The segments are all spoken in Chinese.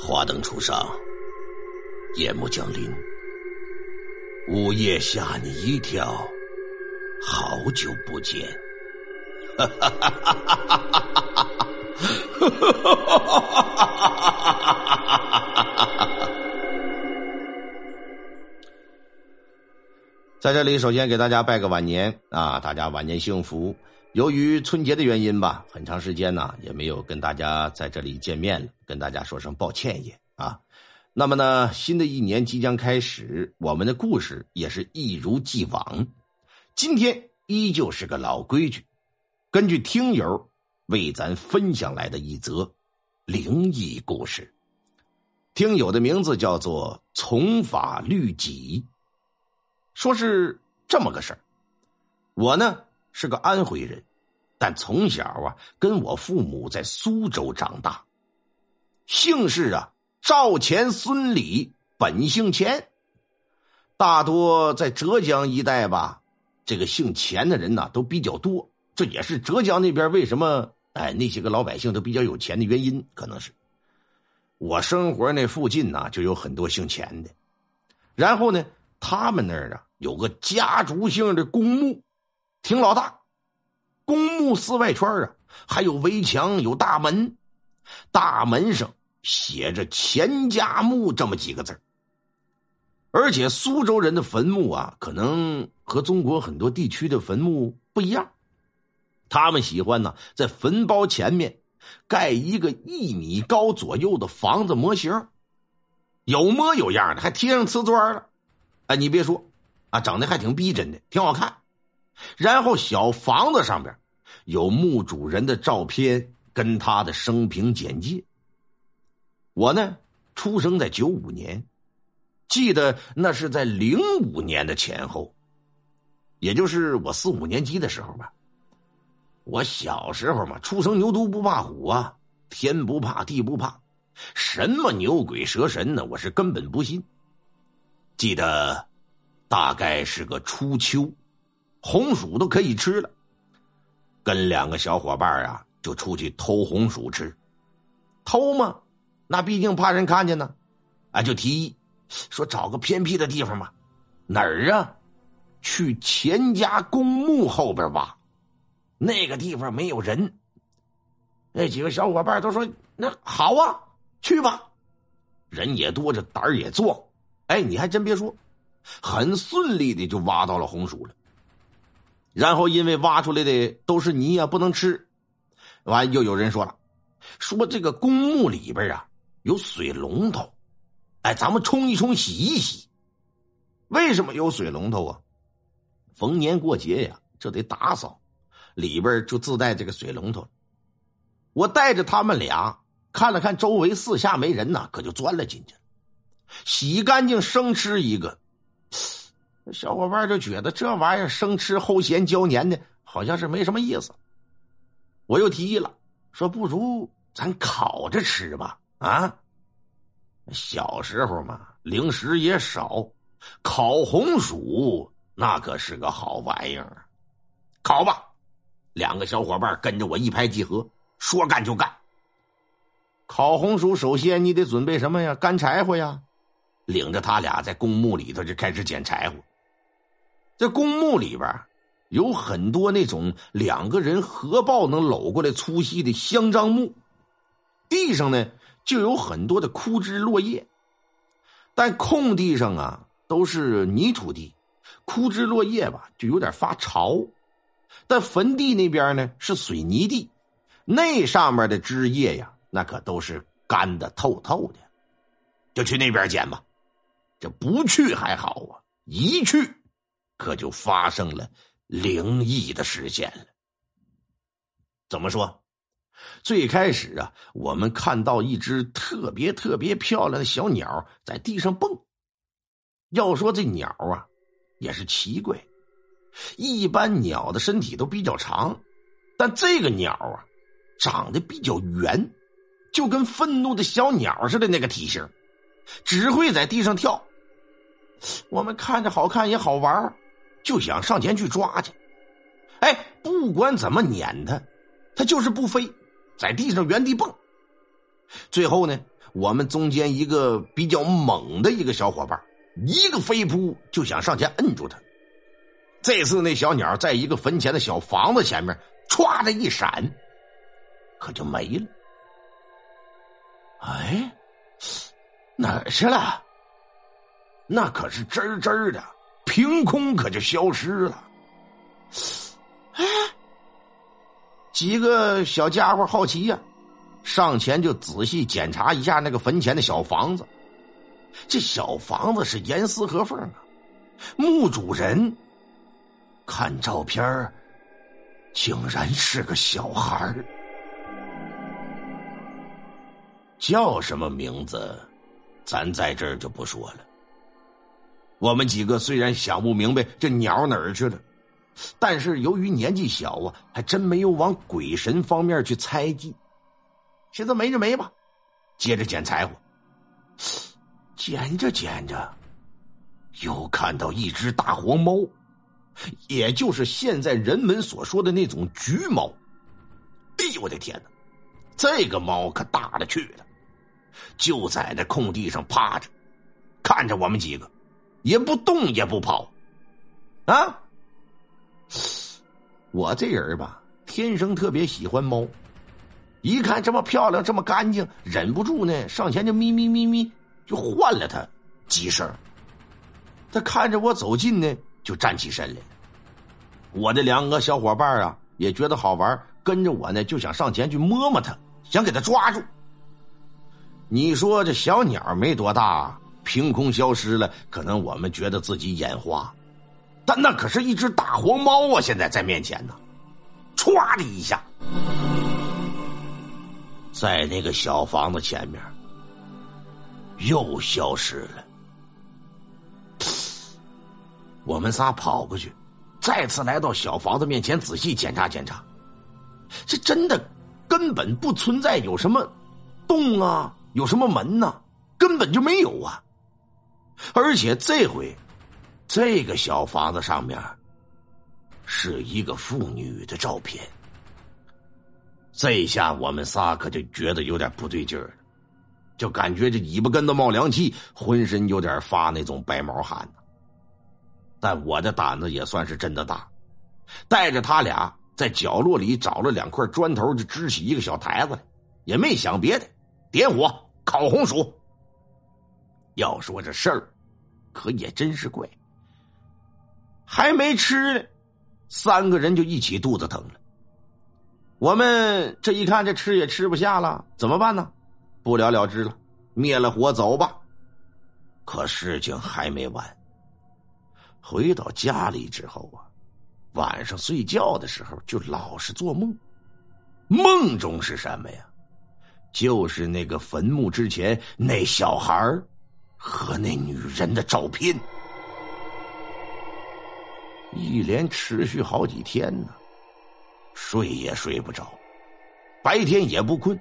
华灯初上，夜幕降临，午夜吓你一跳，好久不见。哈哈哈哈哈哈哈哈哈哈哈哈在这里，首先给大家拜个晚年啊，大家晚年幸福。由于春节的原因吧，很长时间呢也没有跟大家在这里见面了，跟大家说声抱歉也啊。那么呢，新的一年即将开始，我们的故事也是一如既往，今天依旧是个老规矩，根据听友为咱分享来的一则灵异故事。听友的名字叫做从法律己，说是这么个事儿，我呢。是个安徽人，但从小啊跟我父母在苏州长大。姓氏啊赵钱孙李，本姓钱。大多在浙江一带吧，这个姓钱的人呢都比较多。这也是浙江那边为什么哎那些个老百姓都比较有钱的原因，可能是。我生活那附近呢就有很多姓钱的，然后呢他们那儿啊有个家族性的公墓。挺老大，公墓四外圈啊，还有围墙，有大门，大门上写着“钱家墓”这么几个字而且苏州人的坟墓啊，可能和中国很多地区的坟墓不一样，他们喜欢呢在坟包前面盖一个一米高左右的房子模型，有模有样的，还贴上瓷砖了。哎，你别说，啊，长得还挺逼真的，挺好看。然后小房子上边有墓主人的照片跟他的生平简介。我呢，出生在九五年，记得那是在零五年的前后，也就是我四五年级的时候吧。我小时候嘛，初生牛犊不怕虎啊，天不怕地不怕，什么牛鬼蛇神呢，我是根本不信。记得大概是个初秋。红薯都可以吃了，跟两个小伙伴啊，就出去偷红薯吃。偷嘛，那毕竟怕人看见呢，啊，就提议说找个偏僻的地方嘛，哪儿啊？去钱家公墓后边挖，那个地方没有人。那几个小伙伴都说那好啊，去吧。人也多，这胆儿也壮。哎，你还真别说，很顺利的就挖到了红薯了。然后因为挖出来的都是泥啊，不能吃。完又有人说了，说这个公墓里边啊有水龙头，哎，咱们冲一冲，洗一洗。为什么有水龙头啊？逢年过节呀，这得打扫，里边就自带这个水龙头。我带着他们俩看了看周围四下没人呐，可就钻了进去，洗干净生吃一个。小伙伴就觉得这玩意儿生吃齁咸焦黏的，好像是没什么意思。我又提议了，说不如咱烤着吃吧。啊，小时候嘛，零食也少，烤红薯那可是个好玩意儿。烤吧，两个小伙伴跟着我一拍即合，说干就干。烤红薯首先你得准备什么呀？干柴火呀。领着他俩在公墓里头就开始捡柴火。这公墓里边有很多那种两个人合抱能搂过来粗细的香樟木，地上呢就有很多的枯枝落叶，但空地上啊都是泥土地，枯枝落叶吧就有点发潮，但坟地那边呢是水泥地，那上面的枝叶呀那可都是干的透透的，就去那边捡吧，这不去还好啊，一去。可就发生了灵异的事件了。怎么说？最开始啊，我们看到一只特别特别漂亮的小鸟在地上蹦。要说这鸟啊，也是奇怪，一般鸟的身体都比较长，但这个鸟啊，长得比较圆，就跟愤怒的小鸟似的那个体型，只会在地上跳。我们看着好看也好玩就想上前去抓去，哎，不管怎么撵它，它就是不飞，在地上原地蹦。最后呢，我们中间一个比较猛的一个小伙伴，一个飞扑就想上前摁住它。这次那小鸟在一个坟前的小房子前面，歘的一闪，可就没了。哎，哪去了？那可是真真的，凭空可就消失了。哎，几个小家伙好奇呀，上前就仔细检查一下那个坟前的小房子。这小房子是严丝合缝啊，墓主人。看照片竟然是个小孩叫什么名字，咱在这儿就不说了。我们几个虽然想不明白这鸟哪儿去了，但是由于年纪小啊，还真没有往鬼神方面去猜忌。现在没就没吧，接着捡柴火，捡着捡着，又看到一只大黄猫。也就是现在人们所说的那种橘猫，哎呦我的天哪！这个猫可大了去了，就在那空地上趴着，看着我们几个，也不动也不跑，啊！我这人吧，天生特别喜欢猫，一看这么漂亮，这么干净，忍不住呢，上前就咪咪咪咪，就唤了它几声。他看着我走近呢。就站起身来，我的两个小伙伴啊也觉得好玩，跟着我呢就想上前去摸摸它，想给它抓住。你说这小鸟没多大，凭空消失了，可能我们觉得自己眼花，但那可是一只大黄猫啊！现在在面前呢，唰的一下，在那个小房子前面又消失了。我们仨跑过去，再次来到小房子面前，仔细检查检查。这真的根本不存在有什么洞啊，有什么门呢？根本就没有啊！而且这回这个小房子上面是一个妇女的照片。这下我们仨可就觉得有点不对劲儿了，就感觉这尾巴根子冒凉气，浑身有点发那种白毛汗。但我的胆子也算是真的大，带着他俩在角落里找了两块砖头，就支起一个小台子来，也没想别的，点火烤红薯。要说这事儿，可也真是怪，还没吃呢，三个人就一起肚子疼了。我们这一看，这吃也吃不下了，怎么办呢？不了了之了，灭了火走吧。可事情还没完。回到家里之后啊，晚上睡觉的时候就老是做梦，梦中是什么呀？就是那个坟墓之前那小孩和那女人的照片，一连持续好几天呢，睡也睡不着，白天也不困。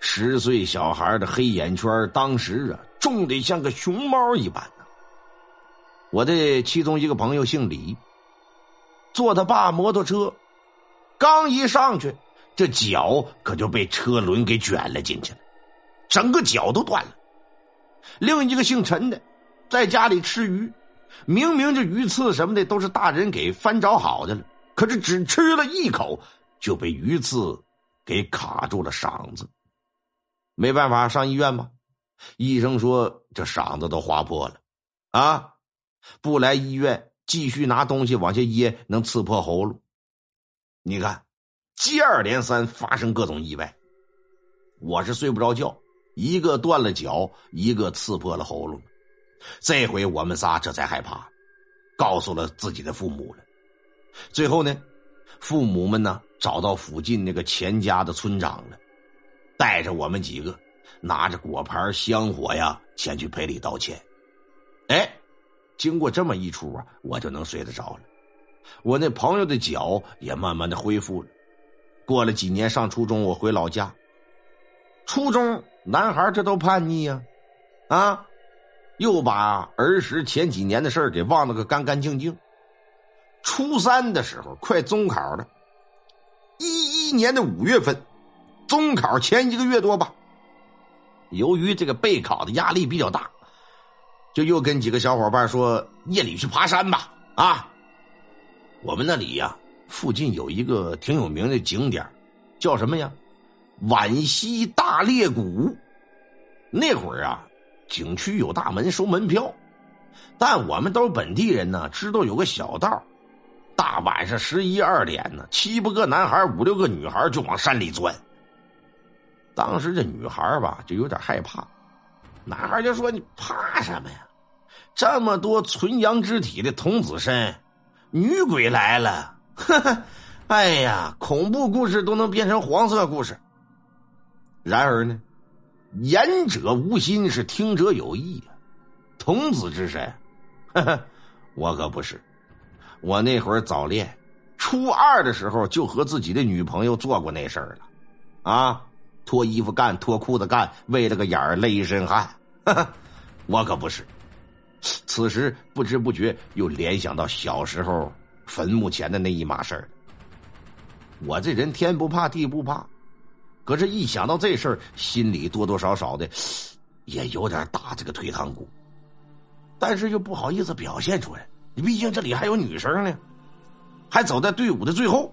十岁小孩的黑眼圈，当时啊重的像个熊猫一般。我的其中一个朋友姓李，坐他爸摩托车，刚一上去，这脚可就被车轮给卷了进去了，整个脚都断了。另一个姓陈的，在家里吃鱼，明明这鱼刺什么的都是大人给翻找好的了，可是只吃了一口就被鱼刺给卡住了嗓子，没办法上医院吧？医生说这嗓子都划破了，啊。不来医院，继续拿东西往下噎，能刺破喉咙。你看，接二连三发生各种意外，我是睡不着觉。一个断了脚，一个刺破了喉咙。这回我们仨这才害怕，告诉了自己的父母了。最后呢，父母们呢找到附近那个钱家的村长了，带着我们几个，拿着果盘、香火呀，前去赔礼道歉。哎。经过这么一出啊，我就能睡得着了。我那朋友的脚也慢慢的恢复了。过了几年上初中，我回老家。初中男孩这都叛逆呀，啊，又把儿时前几年的事儿给忘了个干干净净。初三的时候，快中考了，一一年的五月份，中考前一个月多吧。由于这个备考的压力比较大，就又跟几个小伙伴说夜里去爬山吧。啊，我们那里呀，附近有一个挺有名的景点，叫什么呀？皖西大裂谷。那会儿啊，景区有大门收门票，但我们都是本地人呢，知道有个小道。大晚上十一二点呢，七八个男孩五六个女孩就往山里钻。当时这女孩吧就有点害怕，男孩就说：“你怕什么呀？这么多纯阳之体的童子身，女鬼来了，呵呵，哎呀，恐怖故事都能变成黄色故事。”然而呢，言者无心，是听者有意啊。童子之身，呵呵，我可不是。我那会儿早恋，初二的时候就和自己的女朋友做过那事儿了，啊，脱衣服干，脱裤子干，为了个眼儿累一身汗。我可不是。此时不知不觉又联想到小时候坟墓前的那一码事儿。我这人天不怕地不怕，可是，一想到这事儿，心里多多少少的也有点打这个退堂鼓，但是又不好意思表现出来。毕竟这里还有女生呢，还走在队伍的最后，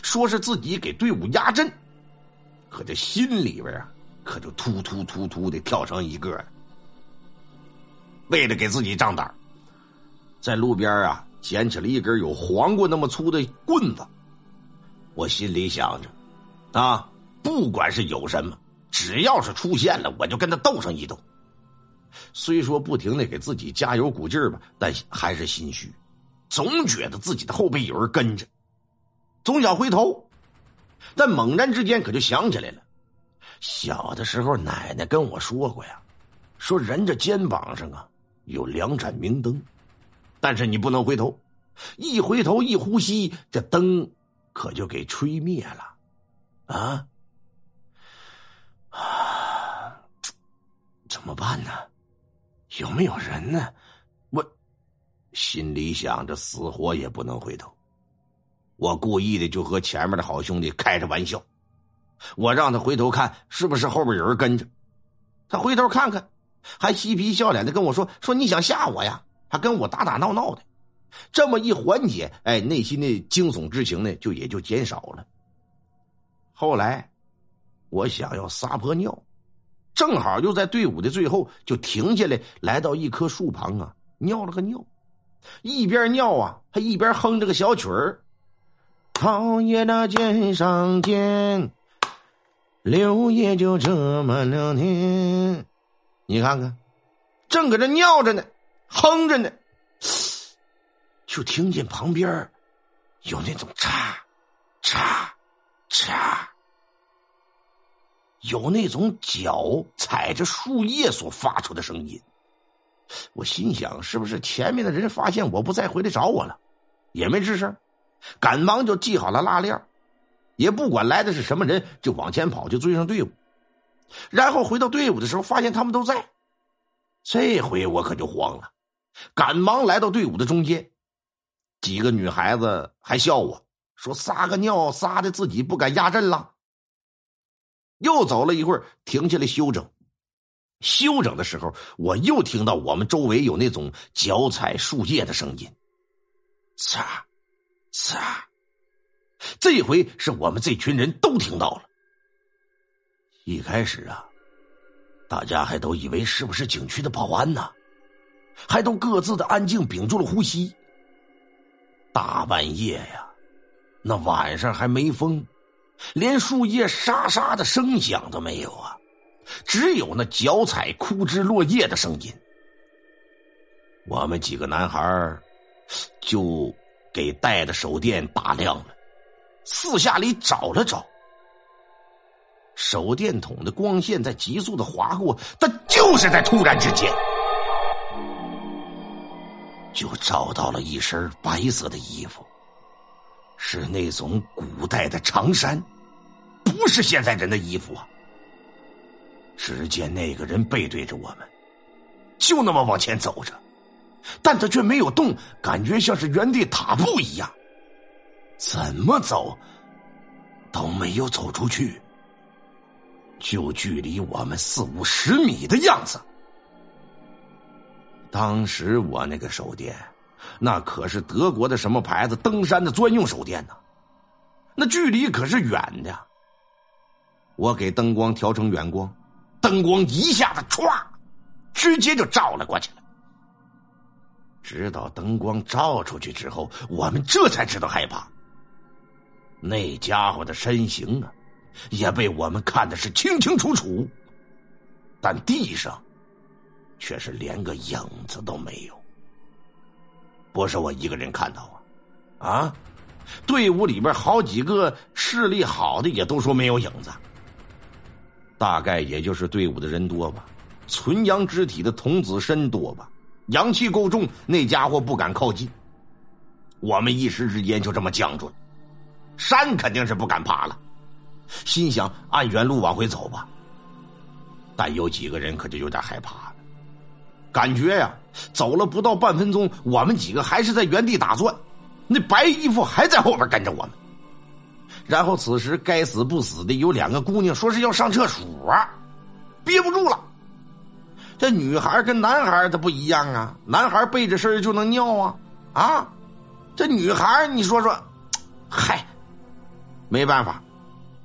说是自己给队伍压阵，可这心里边啊，可就突突突突的跳成一个。为了给自己壮胆，在路边啊捡起了一根有黄瓜那么粗的棍子，我心里想着，啊，不管是有什么，只要是出现了，我就跟他斗上一斗。虽说不停的给自己加油鼓劲儿吧，但还是心虚，总觉得自己的后背有人跟着，总想回头，但猛然之间可就想起来了，小的时候奶奶跟我说过呀，说人这肩膀上啊有两盏明灯，但是你不能回头，一回头一呼吸，这灯可就给吹灭了，啊啊，怎么办呢？有没有人呢？我心里想着，死活也不能回头。我故意的就和前面的好兄弟开着玩笑，我让他回头看是不是后边有人跟着。他回头看看，还嬉皮笑脸的跟我说：“说你想吓我呀？还跟我打打闹闹的。”这么一缓解，哎，内心的惊悚之情呢，就也就减少了。后来，我想要撒泼尿。正好就在队伍的最后，就停下来，来到一棵树旁啊，尿了个尿，一边尿啊，还一边哼着个小曲儿：“桃叶那尖上尖，柳叶就遮满了天。”你看看，正搁这尿着呢，哼着呢，就听见旁边有那种嚓嚓嚓。有那种脚踩着树叶所发出的声音，我心想是不是前面的人发现我不再回来找我了？也没吱声，赶忙就系好了拉链，也不管来的是什么人，就往前跑，就追上队伍。然后回到队伍的时候，发现他们都在。这回我可就慌了，赶忙来到队伍的中间。几个女孩子还笑我说：“撒个尿撒的自己不敢压阵了。”又走了一会儿，停下来休整。休整的时候，我又听到我们周围有那种脚踩树叶的声音，嚓，嚓。这回是我们这群人都听到了。一开始啊，大家还都以为是不是景区的保安呢，还都各自的安静屏住了呼吸。大半夜呀，那晚上还没风。连树叶沙沙的声响都没有啊，只有那脚踩枯枝落叶的声音。我们几个男孩就给带的手电打亮了，四下里找了找。手电筒的光线在急速的划过，但就是在突然之间，就找到了一身白色的衣服。是那种古代的长衫，不是现在人的衣服啊。只见那个人背对着我们，就那么往前走着，但他却没有动，感觉像是原地踏步一样，怎么走都没有走出去。就距离我们四五十米的样子。当时我那个手电，那可是德国的什么牌子登山的专用手电呢，那距离可是远的。我给灯光调成远光，灯光一下子歘，直接就照了过去了。直到灯光照出去之后，我们这才知道害怕。那家伙的身形啊，也被我们看的是清清楚楚，但地上却是连个影子都没有。不是我一个人看到啊，啊，队伍里边好几个视力好的也都说没有影子。大概也就是队伍的人多吧，纯阳之体的童子身多吧，阳气够重，那家伙不敢靠近。我们一时之间就这么僵住了。山肯定是不敢爬了，心想按原路往回走吧。但有几个人可就有点害怕，感觉呀，走了不到半分钟，我们几个还是在原地打转，那白衣服还在后边跟着我们。然后此时该死不死的有两个姑娘说是要上厕所，憋不住了。这女孩跟男孩他不一样啊，男孩背着身就能尿啊啊，这女孩你说说，嗨。没办法，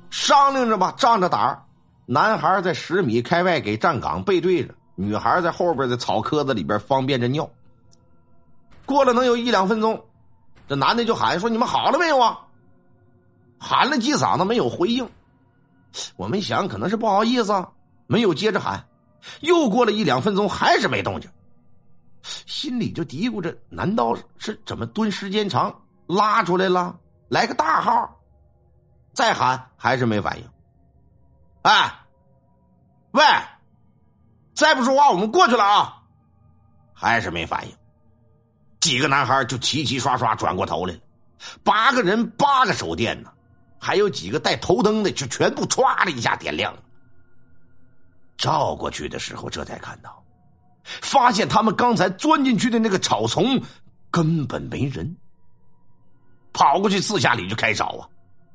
商量着吧，仗着胆儿。男孩在十米开外给站岗背对着，女孩在后边的草棵子里边方便着尿。过了能有一两分钟，这男的就喊说：“你们好了没有啊？”喊了几嗓子没有回应，我们想可能是不好意思，啊没有接着喊。又过了一两分钟，还是没动静，心里就嘀咕着：难道是怎么蹲时间长拉出来了？来个大号。再喊还是没反应，哎，喂，再不说话我们过去了啊！还是没反应，几个男孩就齐齐刷刷转过头来了，八个人八个手电呢，还有几个带头灯的就全部唰的一下点亮了。照过去的时候，这才看到，发现他们刚才钻进去的那个草丛根本没人，跑过去四下里就开找啊。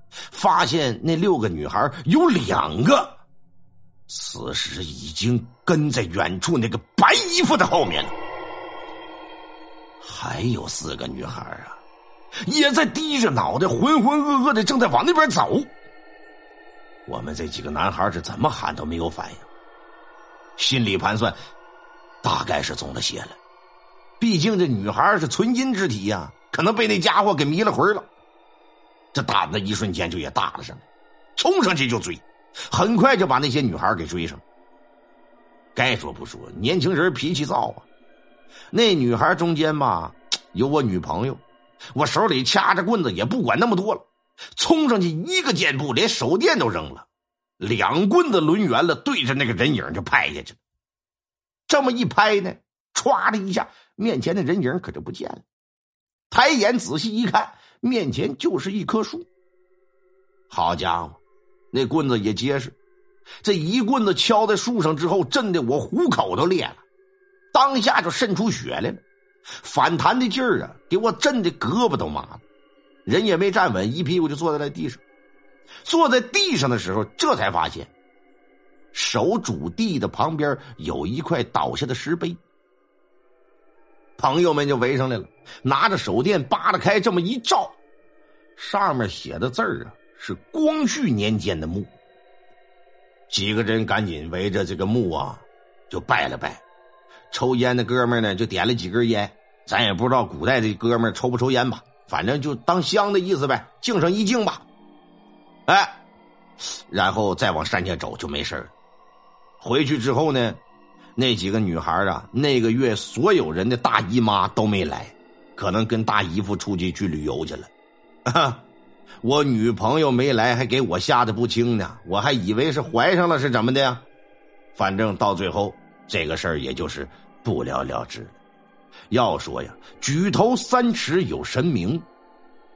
发现那六个女孩有两个，此时已经跟在远处那个白衣服的后面。还有四个女孩啊，也在低着脑袋，浑浑噩噩的，正在往那边走。我们这几个男孩是怎么喊都没有反应，心里盘算，大概是中了邪了。毕竟这女孩是纯阴之体呀，可能被那家伙给迷了魂了。这胆子一瞬间就也大了上来，冲上去就追，很快就把那些女孩给追上了。该说不说，年轻人脾气躁啊。那女孩中间吧，有我女朋友，我手里掐着棍子也不管那么多了，冲上去一个箭步，连手电都扔了，两棍子抡圆了，对着那个人影就拍下去了。这么一拍呢，唰的一下，面前的人影可就不见了。抬眼仔细一看。面前就是一棵树。好家伙，那棍子也结实，这一棍子敲在树上之后，震得我虎口都裂了，当下就渗出血来了。反弹的劲儿啊，给我震的胳膊都麻了，人也没站稳，一屁股就坐在了地上。坐在地上的时候，这才发现手拄地的旁边有一块倒下的石碑。朋友们就围上来了，拿着手电扒拉开，这么一照，上面写的字儿啊是光绪年间的墓。几个人赶紧围着这个墓啊，就拜了拜。抽烟的哥们呢，就点了几根烟。咱也不知道古代的哥们抽不抽烟吧，反正就当香的意思呗，敬上一敬吧。哎，然后再往山下走就没事了回去之后呢？那几个女孩啊，那个月所有人的大姨妈都没来，可能跟大姨夫出去去旅游去了。我女朋友没来，还给我吓得不轻呢，我还以为是怀上了是怎么的呀？反正到最后这个事儿也就是不了了之。要说呀，举头三尺有神明，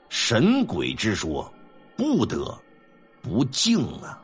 神鬼之说不得不敬啊。